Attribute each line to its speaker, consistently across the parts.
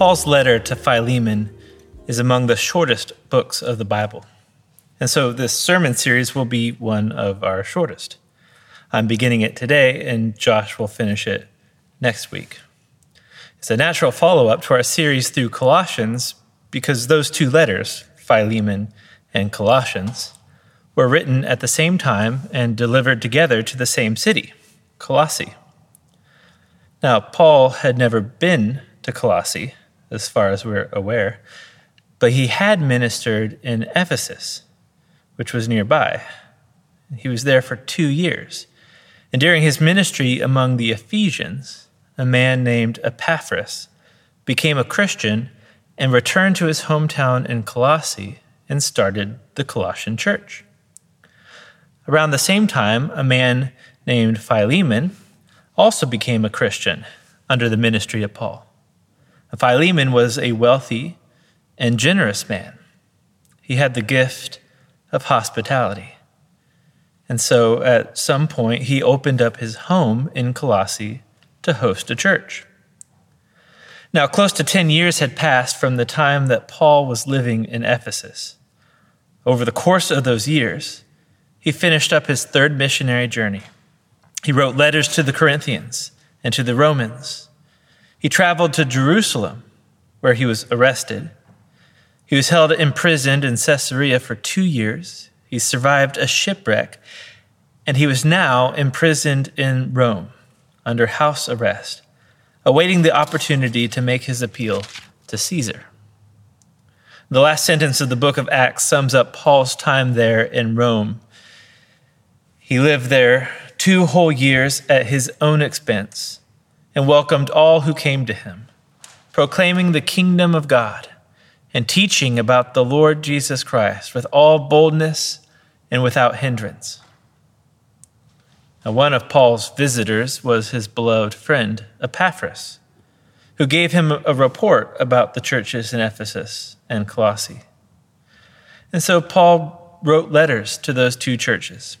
Speaker 1: Paul's letter to Philemon is among the shortest books of the Bible. And so this sermon series will be one of our shortest. I'm beginning it today, and Josh will finish it next week. It's a natural follow up to our series through Colossians because those two letters, Philemon and Colossians, were written at the same time and delivered together to the same city, Colossae. Now, Paul had never been to Colossae, as far as we're aware, but he had ministered in Ephesus, which was nearby. He was there for two years. And during his ministry among the Ephesians, a man named Epaphras became a Christian and returned to his hometown in Colossae and started the Colossian church. Around the same time, a man named Philemon also became a Christian under the ministry of Paul. Philemon was a wealthy and generous man. He had the gift of hospitality. And so at some point, he opened up his home in Colossae to host a church. Now, close to 10 years had passed from the time that Paul was living in Ephesus. Over the course of those years, he finished up his third missionary journey. He wrote letters to the Corinthians and to the Romans he traveled to Jerusalem, where he was arrested. He was held imprisoned in Caesarea for two years. He survived a shipwreck, and he was now imprisoned in Rome under house arrest, awaiting the opportunity to make his appeal to Caesar. The last sentence of the book of Acts sums up Paul's time there in Rome. He lived there two whole years at his own expense and welcomed all who came to him, proclaiming the kingdom of God and teaching about the Lord Jesus Christ with all boldness and without hindrance. Now, one of Paul's visitors was his beloved friend, Epaphras, who gave him a report about the churches in Ephesus and Colossae. And so Paul wrote letters to those two churches.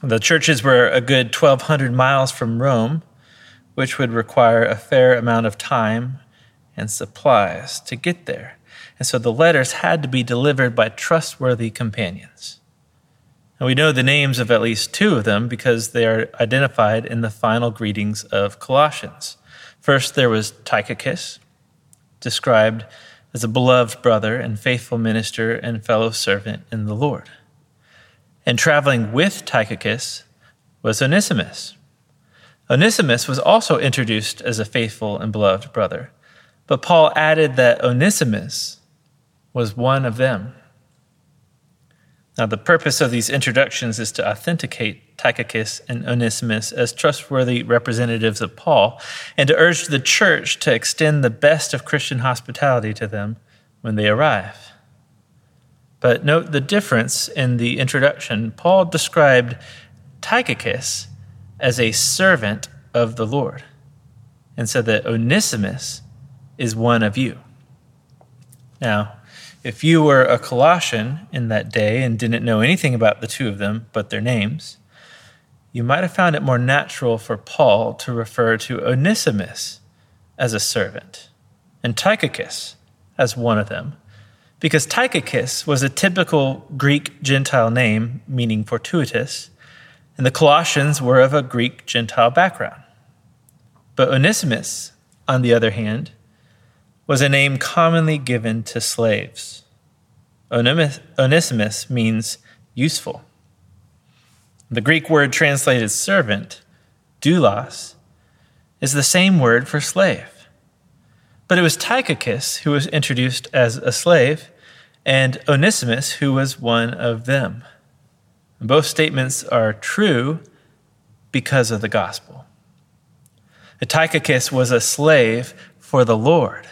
Speaker 1: The churches were a good 1,200 miles from Rome which would require a fair amount of time and supplies to get there. And so the letters had to be delivered by trustworthy companions. And we know the names of at least two of them because they are identified in the final greetings of Colossians. First, there was Tychicus, described as a beloved brother and faithful minister and fellow servant in the Lord. And traveling with Tychicus was Onesimus Onesimus was also introduced as a faithful and beloved brother, but Paul added that Onesimus was one of them. Now, the purpose of these introductions is to authenticate Tychicus and Onesimus as trustworthy representatives of Paul and to urge the church to extend the best of Christian hospitality to them when they arrive. But note the difference in the introduction. Paul described Tychicus as a servant of the Lord, and said that Onesimus is one of you. Now, if you were a Colossian in that day and didn't know anything about the two of them but their names, you might have found it more natural for Paul to refer to Onesimus as a servant and Tychicus as one of them, because Tychicus was a typical Greek Gentile name meaning fortuitous and the Colossians were of a Greek Gentile background. But Onesimus, on the other hand, was a name commonly given to slaves. Onesimus means useful. The Greek word translated servant, doulos, is the same word for slave. But it was Tychicus who was introduced as a slave, and Onesimus who was one of them. Both statements are true because of the gospel. Tychicus was a slave for the Lord,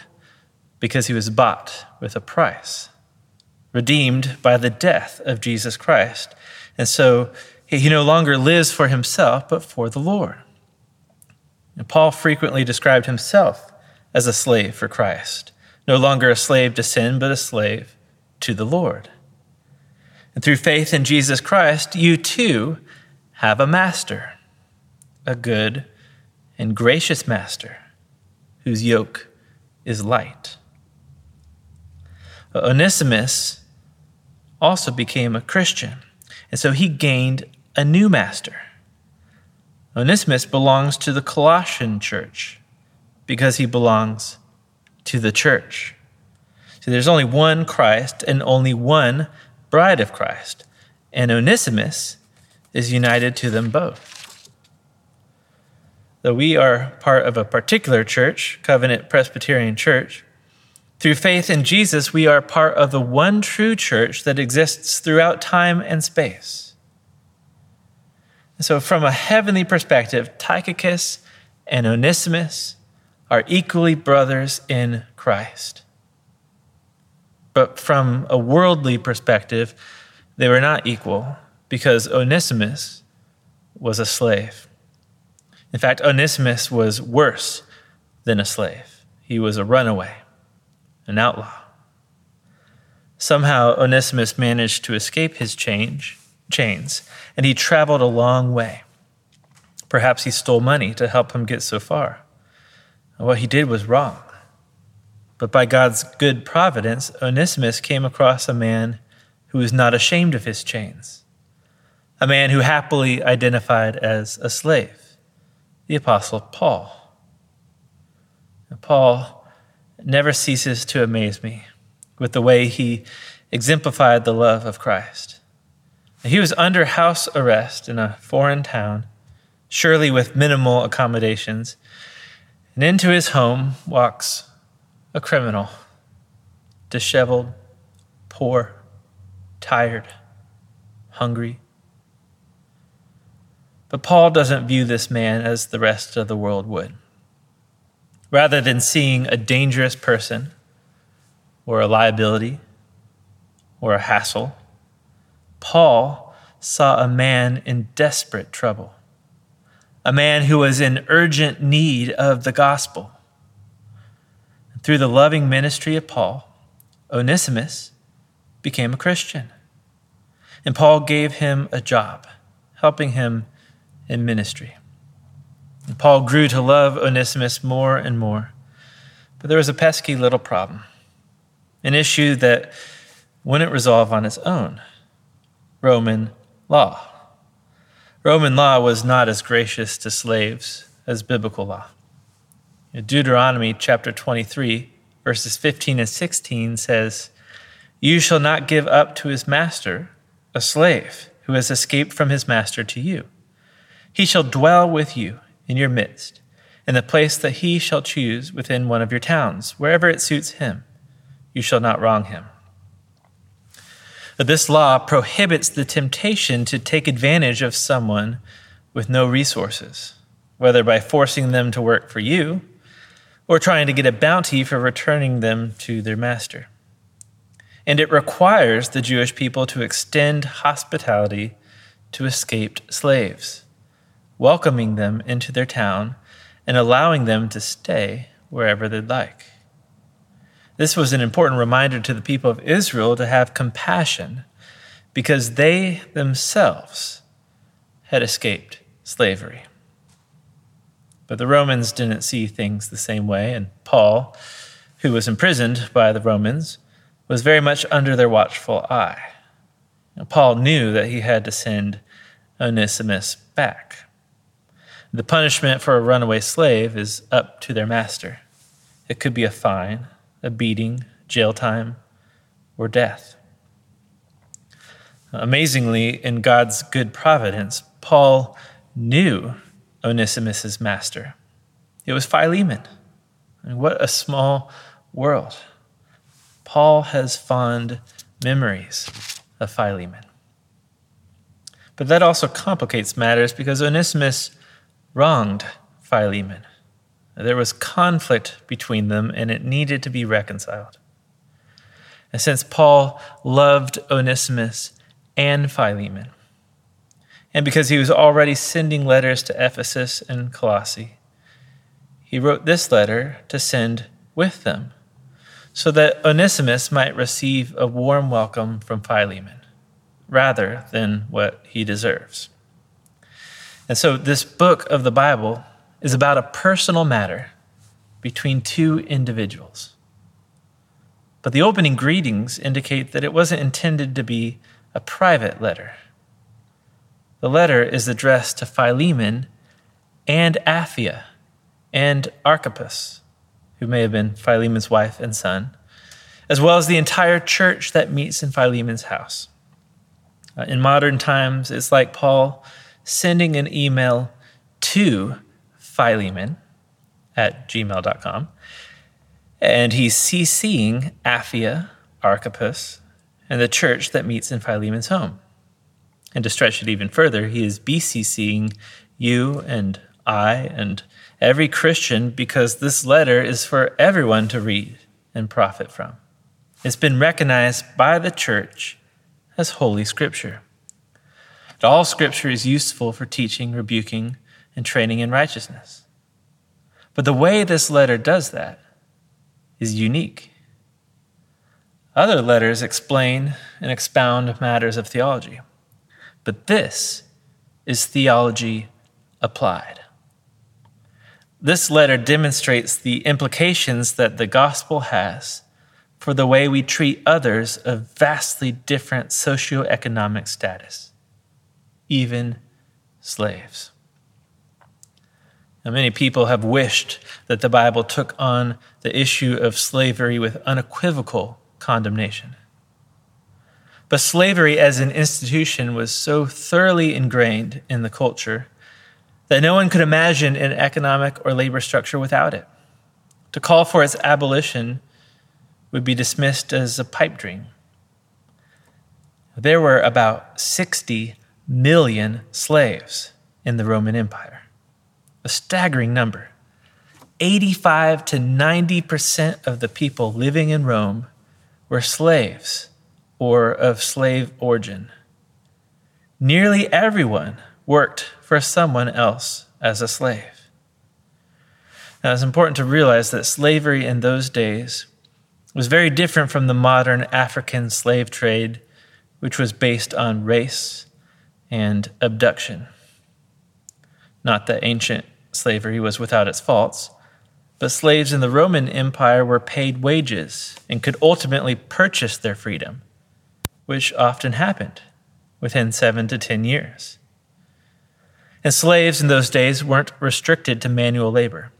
Speaker 1: because he was bought with a price, redeemed by the death of Jesus Christ. And so he no longer lives for himself, but for the Lord. And Paul frequently described himself as a slave for Christ, no longer a slave to sin, but a slave to the Lord. And through faith in Jesus Christ, you too have a master, a good and gracious master, whose yoke is light. Uh, Onesimus also became a Christian, and so he gained a new master. Onesimus belongs to the Colossian church because he belongs to the church. See, there's only one Christ and only one bride of Christ, and Onesimus is united to them both. Though we are part of a particular church, Covenant Presbyterian Church, through faith in Jesus, we are part of the one true church that exists throughout time and space. And So, from a heavenly perspective, Tychicus and Onesimus are equally brothers in Christ. But from a worldly perspective, they were not equal because Onesimus was a slave. In fact, Onesimus was worse than a slave, he was a runaway, an outlaw. Somehow, Onesimus managed to escape his change, chains, and he traveled a long way. Perhaps he stole money to help him get so far. What he did was wrong. But by God's good providence, Onesimus came across a man who was not ashamed of his chains, a man who happily identified as a slave, the Apostle Paul. And Paul never ceases to amaze me with the way he exemplified the love of Christ. He was under house arrest in a foreign town, surely with minimal accommodations, and into his home walks a criminal, disheveled, poor, tired, hungry. But Paul doesn't view this man as the rest of the world would. Rather than seeing a dangerous person, or a liability, or a hassle, Paul saw a man in desperate trouble, a man who was in urgent need of the gospel through the loving ministry of Paul, Onesimus became a Christian. And Paul gave him a job, helping him in ministry. And Paul grew to love Onesimus more and more. But there was a pesky little problem, an issue that wouldn't resolve on its own Roman law. Roman law was not as gracious to slaves as biblical law. Deuteronomy chapter 23, verses 15 and 16 says, You shall not give up to his master a slave who has escaped from his master to you. He shall dwell with you in your midst, in the place that he shall choose within one of your towns, wherever it suits him. You shall not wrong him. This law prohibits the temptation to take advantage of someone with no resources, whether by forcing them to work for you or trying to get a bounty for returning them to their master. And it requires the Jewish people to extend hospitality to escaped slaves, welcoming them into their town and allowing them to stay wherever they'd like. This was an important reminder to the people of Israel to have compassion because they themselves had escaped slavery. But the Romans didn't see things the same way, and Paul, who was imprisoned by the Romans, was very much under their watchful eye. Now, Paul knew that he had to send Onesimus back. The punishment for a runaway slave is up to their master. It could be a fine, a beating, jail time, or death. Amazingly, in God's good providence, Paul knew Onesimus's master. It was Philemon. And what a small world. Paul has fond memories of Philemon. But that also complicates matters because Onesimus wronged Philemon. There was conflict between them, and it needed to be reconciled. And since Paul loved Onesimus and Philemon, and because he was already sending letters to Ephesus and Colossae, he wrote this letter to send with them, so that Onesimus might receive a warm welcome from Philemon, rather than what he deserves. And so, this book of the Bible is about a personal matter between two individuals. But the opening greetings indicate that it wasn't intended to be a private letter. The letter is addressed to Philemon and Apphia and Archippus, who may have been Philemon's wife and son, as well as the entire church that meets in Philemon's house. Uh, in modern times, it's like Paul sending an email to Philemon at gmail.com, and he's CCing Apphia, Archippus, and the church that meets in Philemon's home. And to stretch it even further, he is BCCing you and I and every Christian because this letter is for everyone to read and profit from. It's been recognized by the church as Holy Scripture. All Scripture is useful for teaching, rebuking, and training in righteousness. But the way this letter does that is unique. Other letters explain and expound matters of theology, but this is theology applied. This letter demonstrates the implications that the gospel has for the way we treat others of vastly different socioeconomic status even slaves. Now, many people have wished that the Bible took on the issue of slavery with unequivocal condemnation. But slavery as an institution was so thoroughly ingrained in the culture that no one could imagine an economic or labor structure without it. To call for its abolition would be dismissed as a pipe dream. There were about 60 million slaves in the Roman Empire. A staggering number. 85 to 90% of the people living in Rome were slaves or of slave origin. Nearly everyone worked for someone else as a slave. Now, it's important to realize that slavery in those days was very different from the modern African slave trade, which was based on race and abduction. Not that ancient slavery was without its faults, but slaves in the Roman Empire were paid wages and could ultimately purchase their freedom, which often happened within seven to ten years. And slaves in those days weren't restricted to manual labor.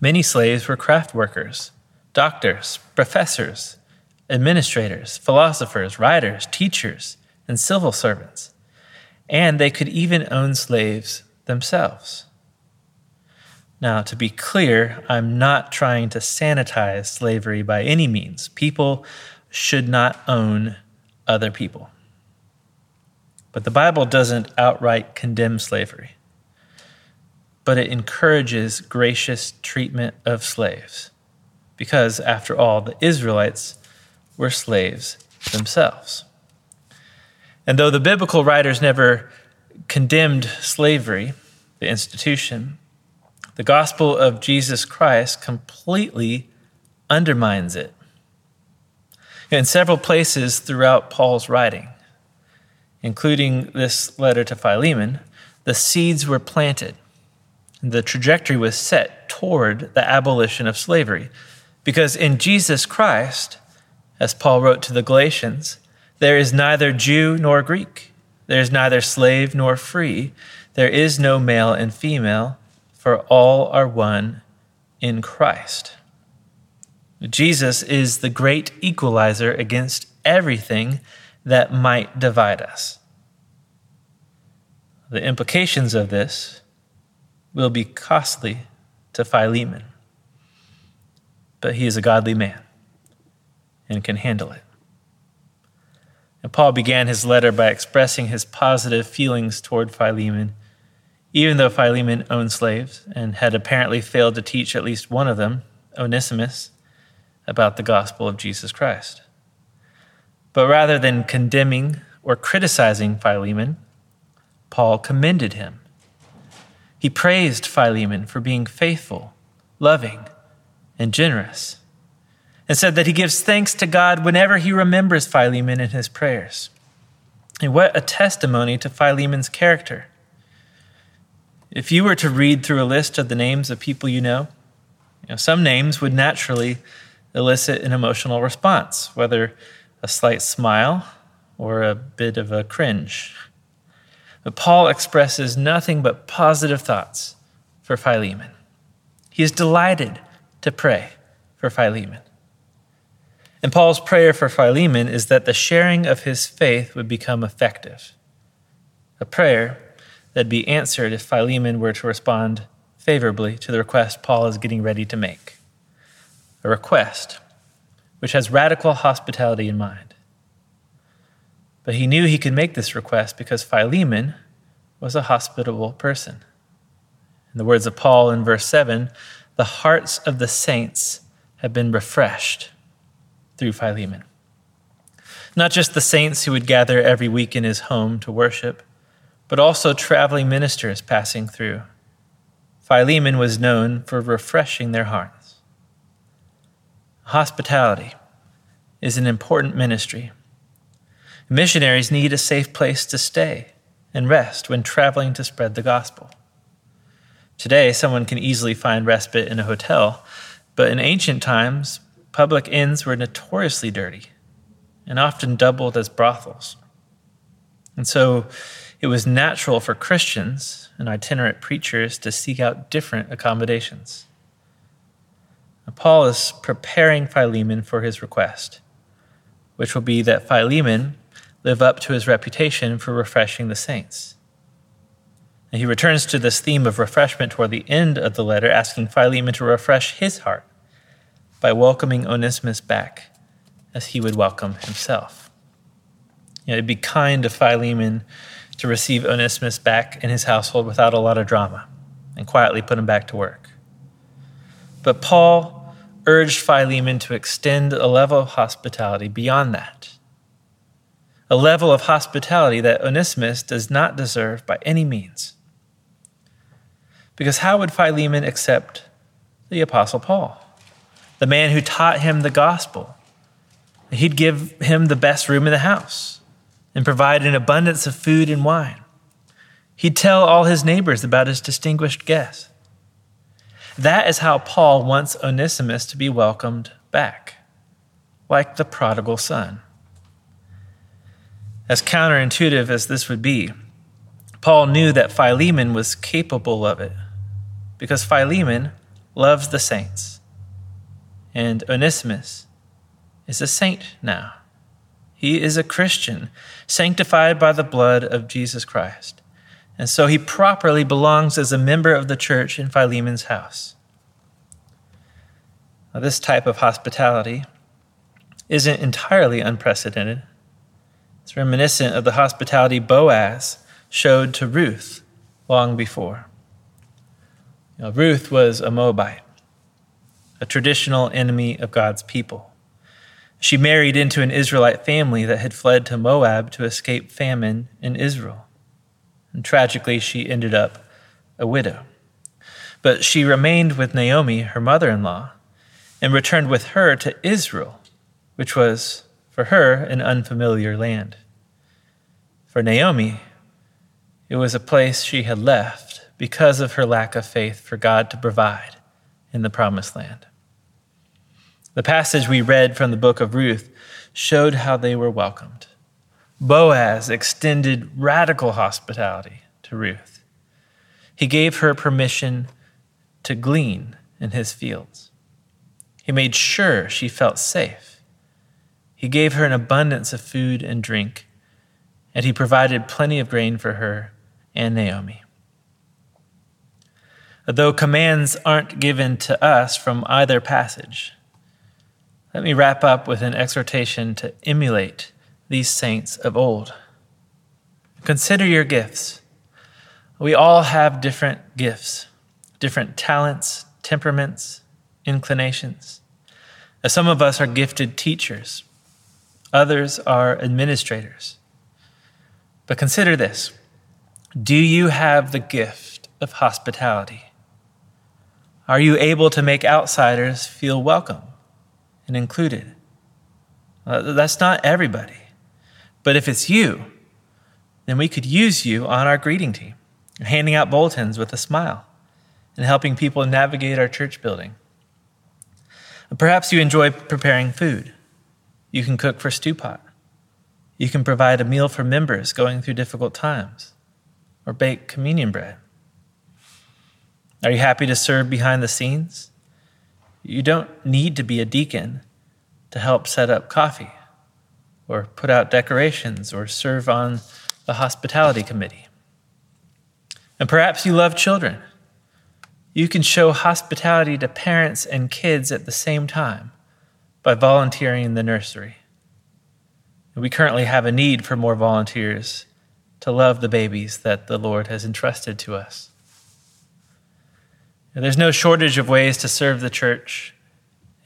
Speaker 1: Many slaves were craft workers, doctors, professors, administrators, philosophers, writers, teachers, and civil servants and they could even own slaves themselves. Now, to be clear, I'm not trying to sanitize slavery by any means. People should not own other people. But the Bible doesn't outright condemn slavery, but it encourages gracious treatment of slaves. Because, after all, the Israelites were slaves themselves. And though the biblical writers never condemned slavery, the institution, the gospel of Jesus Christ completely undermines it. In several places throughout Paul's writing, including this letter to Philemon, the seeds were planted. The trajectory was set toward the abolition of slavery. Because in Jesus Christ, as Paul wrote to the Galatians, there is neither Jew nor Greek. There is neither slave nor free. There is no male and female, for all are one in Christ. Jesus is the great equalizer against everything that might divide us. The implications of this will be costly to Philemon, but he is a godly man and can handle it. And Paul began his letter by expressing his positive feelings toward Philemon, even though Philemon owned slaves and had apparently failed to teach at least one of them, Onesimus, about the gospel of Jesus Christ. But rather than condemning or criticizing Philemon, Paul commended him. He praised Philemon for being faithful, loving, and generous, and said that he gives thanks to God whenever he remembers Philemon in his prayers. And what a testimony to Philemon's character. If you were to read through a list of the names of people you know, you know some names would naturally elicit an emotional response, whether a slight smile or a bit of a cringe. But Paul expresses nothing but positive thoughts for Philemon. He is delighted to pray for Philemon. And Paul's prayer for Philemon is that the sharing of his faith would become effective. A prayer that'd be answered if Philemon were to respond favorably to the request Paul is getting ready to make. A request which has radical hospitality in mind. But he knew he could make this request because Philemon was a hospitable person. In the words of Paul in verse 7, the hearts of the saints have been refreshed through Philemon. Not just the saints who would gather every week in his home to worship, but also traveling ministers passing through. Philemon was known for refreshing their hearts. Hospitality is an important ministry. Missionaries need a safe place to stay and rest when traveling to spread the gospel. Today, someone can easily find respite in a hotel, but in ancient times, public inns were notoriously dirty and often doubled as brothels. And so it was natural for Christians and itinerant preachers to seek out different accommodations. Paul is preparing Philemon for his request, which will be that Philemon live up to his reputation for refreshing the saints. And he returns to this theme of refreshment toward the end of the letter, asking Philemon to refresh his heart by welcoming Onesimus back as he would welcome himself. You know, it'd be kind of Philemon to receive Onesimus back in his household without a lot of drama and quietly put him back to work. But Paul urged Philemon to extend a level of hospitality beyond that, a level of hospitality that Onesimus does not deserve by any means. Because how would Philemon accept the Apostle Paul? the man who taught him the gospel. He'd give him the best room in the house and provide an abundance of food and wine. He'd tell all his neighbors about his distinguished guest. That is how Paul wants Onesimus to be welcomed back, like the prodigal son. As counterintuitive as this would be, Paul knew that Philemon was capable of it because Philemon loves the saints and Onesimus is a saint now. He is a Christian, sanctified by the blood of Jesus Christ. And so he properly belongs as a member of the church in Philemon's house. Now, this type of hospitality isn't entirely unprecedented. It's reminiscent of the hospitality Boaz showed to Ruth long before. Ruth was a Moabite a traditional enemy of God's people. She married into an Israelite family that had fled to Moab to escape famine in Israel. And tragically, she ended up a widow. But she remained with Naomi, her mother in law, and returned with her to Israel, which was for her an unfamiliar land. For Naomi, it was a place she had left because of her lack of faith for God to provide in the promised land. The passage we read from the book of Ruth showed how they were welcomed. Boaz extended radical hospitality to Ruth. He gave her permission to glean in his fields. He made sure she felt safe. He gave her an abundance of food and drink, and he provided plenty of grain for her and Naomi. Though commands aren't given to us from either passage, let me wrap up with an exhortation to emulate these saints of old. Consider your gifts. We all have different gifts, different talents, temperaments, inclinations. some of us are gifted teachers, others are administrators. But consider this Do you have the gift of hospitality? Are you able to make outsiders feel welcome and included? That's not everybody. But if it's you, then we could use you on our greeting team, handing out bulletins with a smile and helping people navigate our church building. Perhaps you enjoy preparing food. You can cook for Stew Pot. You can provide a meal for members going through difficult times or bake communion bread. Are you happy to serve behind the scenes? You don't need to be a deacon to help set up coffee or put out decorations or serve on the hospitality committee. And perhaps you love children. You can show hospitality to parents and kids at the same time by volunteering in the nursery. We currently have a need for more volunteers to love the babies that the Lord has entrusted to us. There's no shortage of ways to serve the church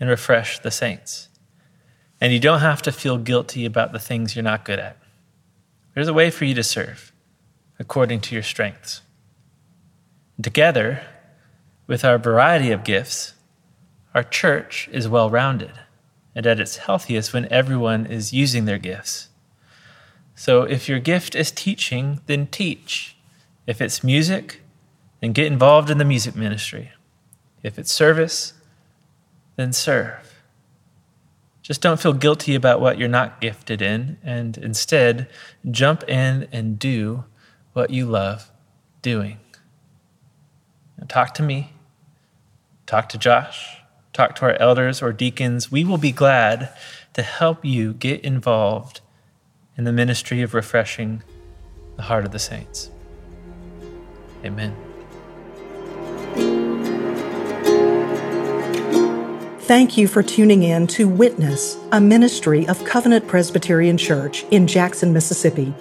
Speaker 1: and refresh the saints. And you don't have to feel guilty about the things you're not good at. There's a way for you to serve according to your strengths. Together, with our variety of gifts, our church is well rounded and at its healthiest when everyone is using their gifts. So if your gift is teaching, then teach. If it's music, then get involved in the music ministry. If it's service, then serve. Just don't feel guilty about what you're not gifted in, and instead jump in and do what you love doing. Now, talk to me, talk to Josh, talk to our elders or deacons. We will be glad to help you get involved in the ministry of refreshing the heart of the saints. Amen.
Speaker 2: Thank you for tuning in to Witness, a ministry of Covenant Presbyterian Church in Jackson, Mississippi.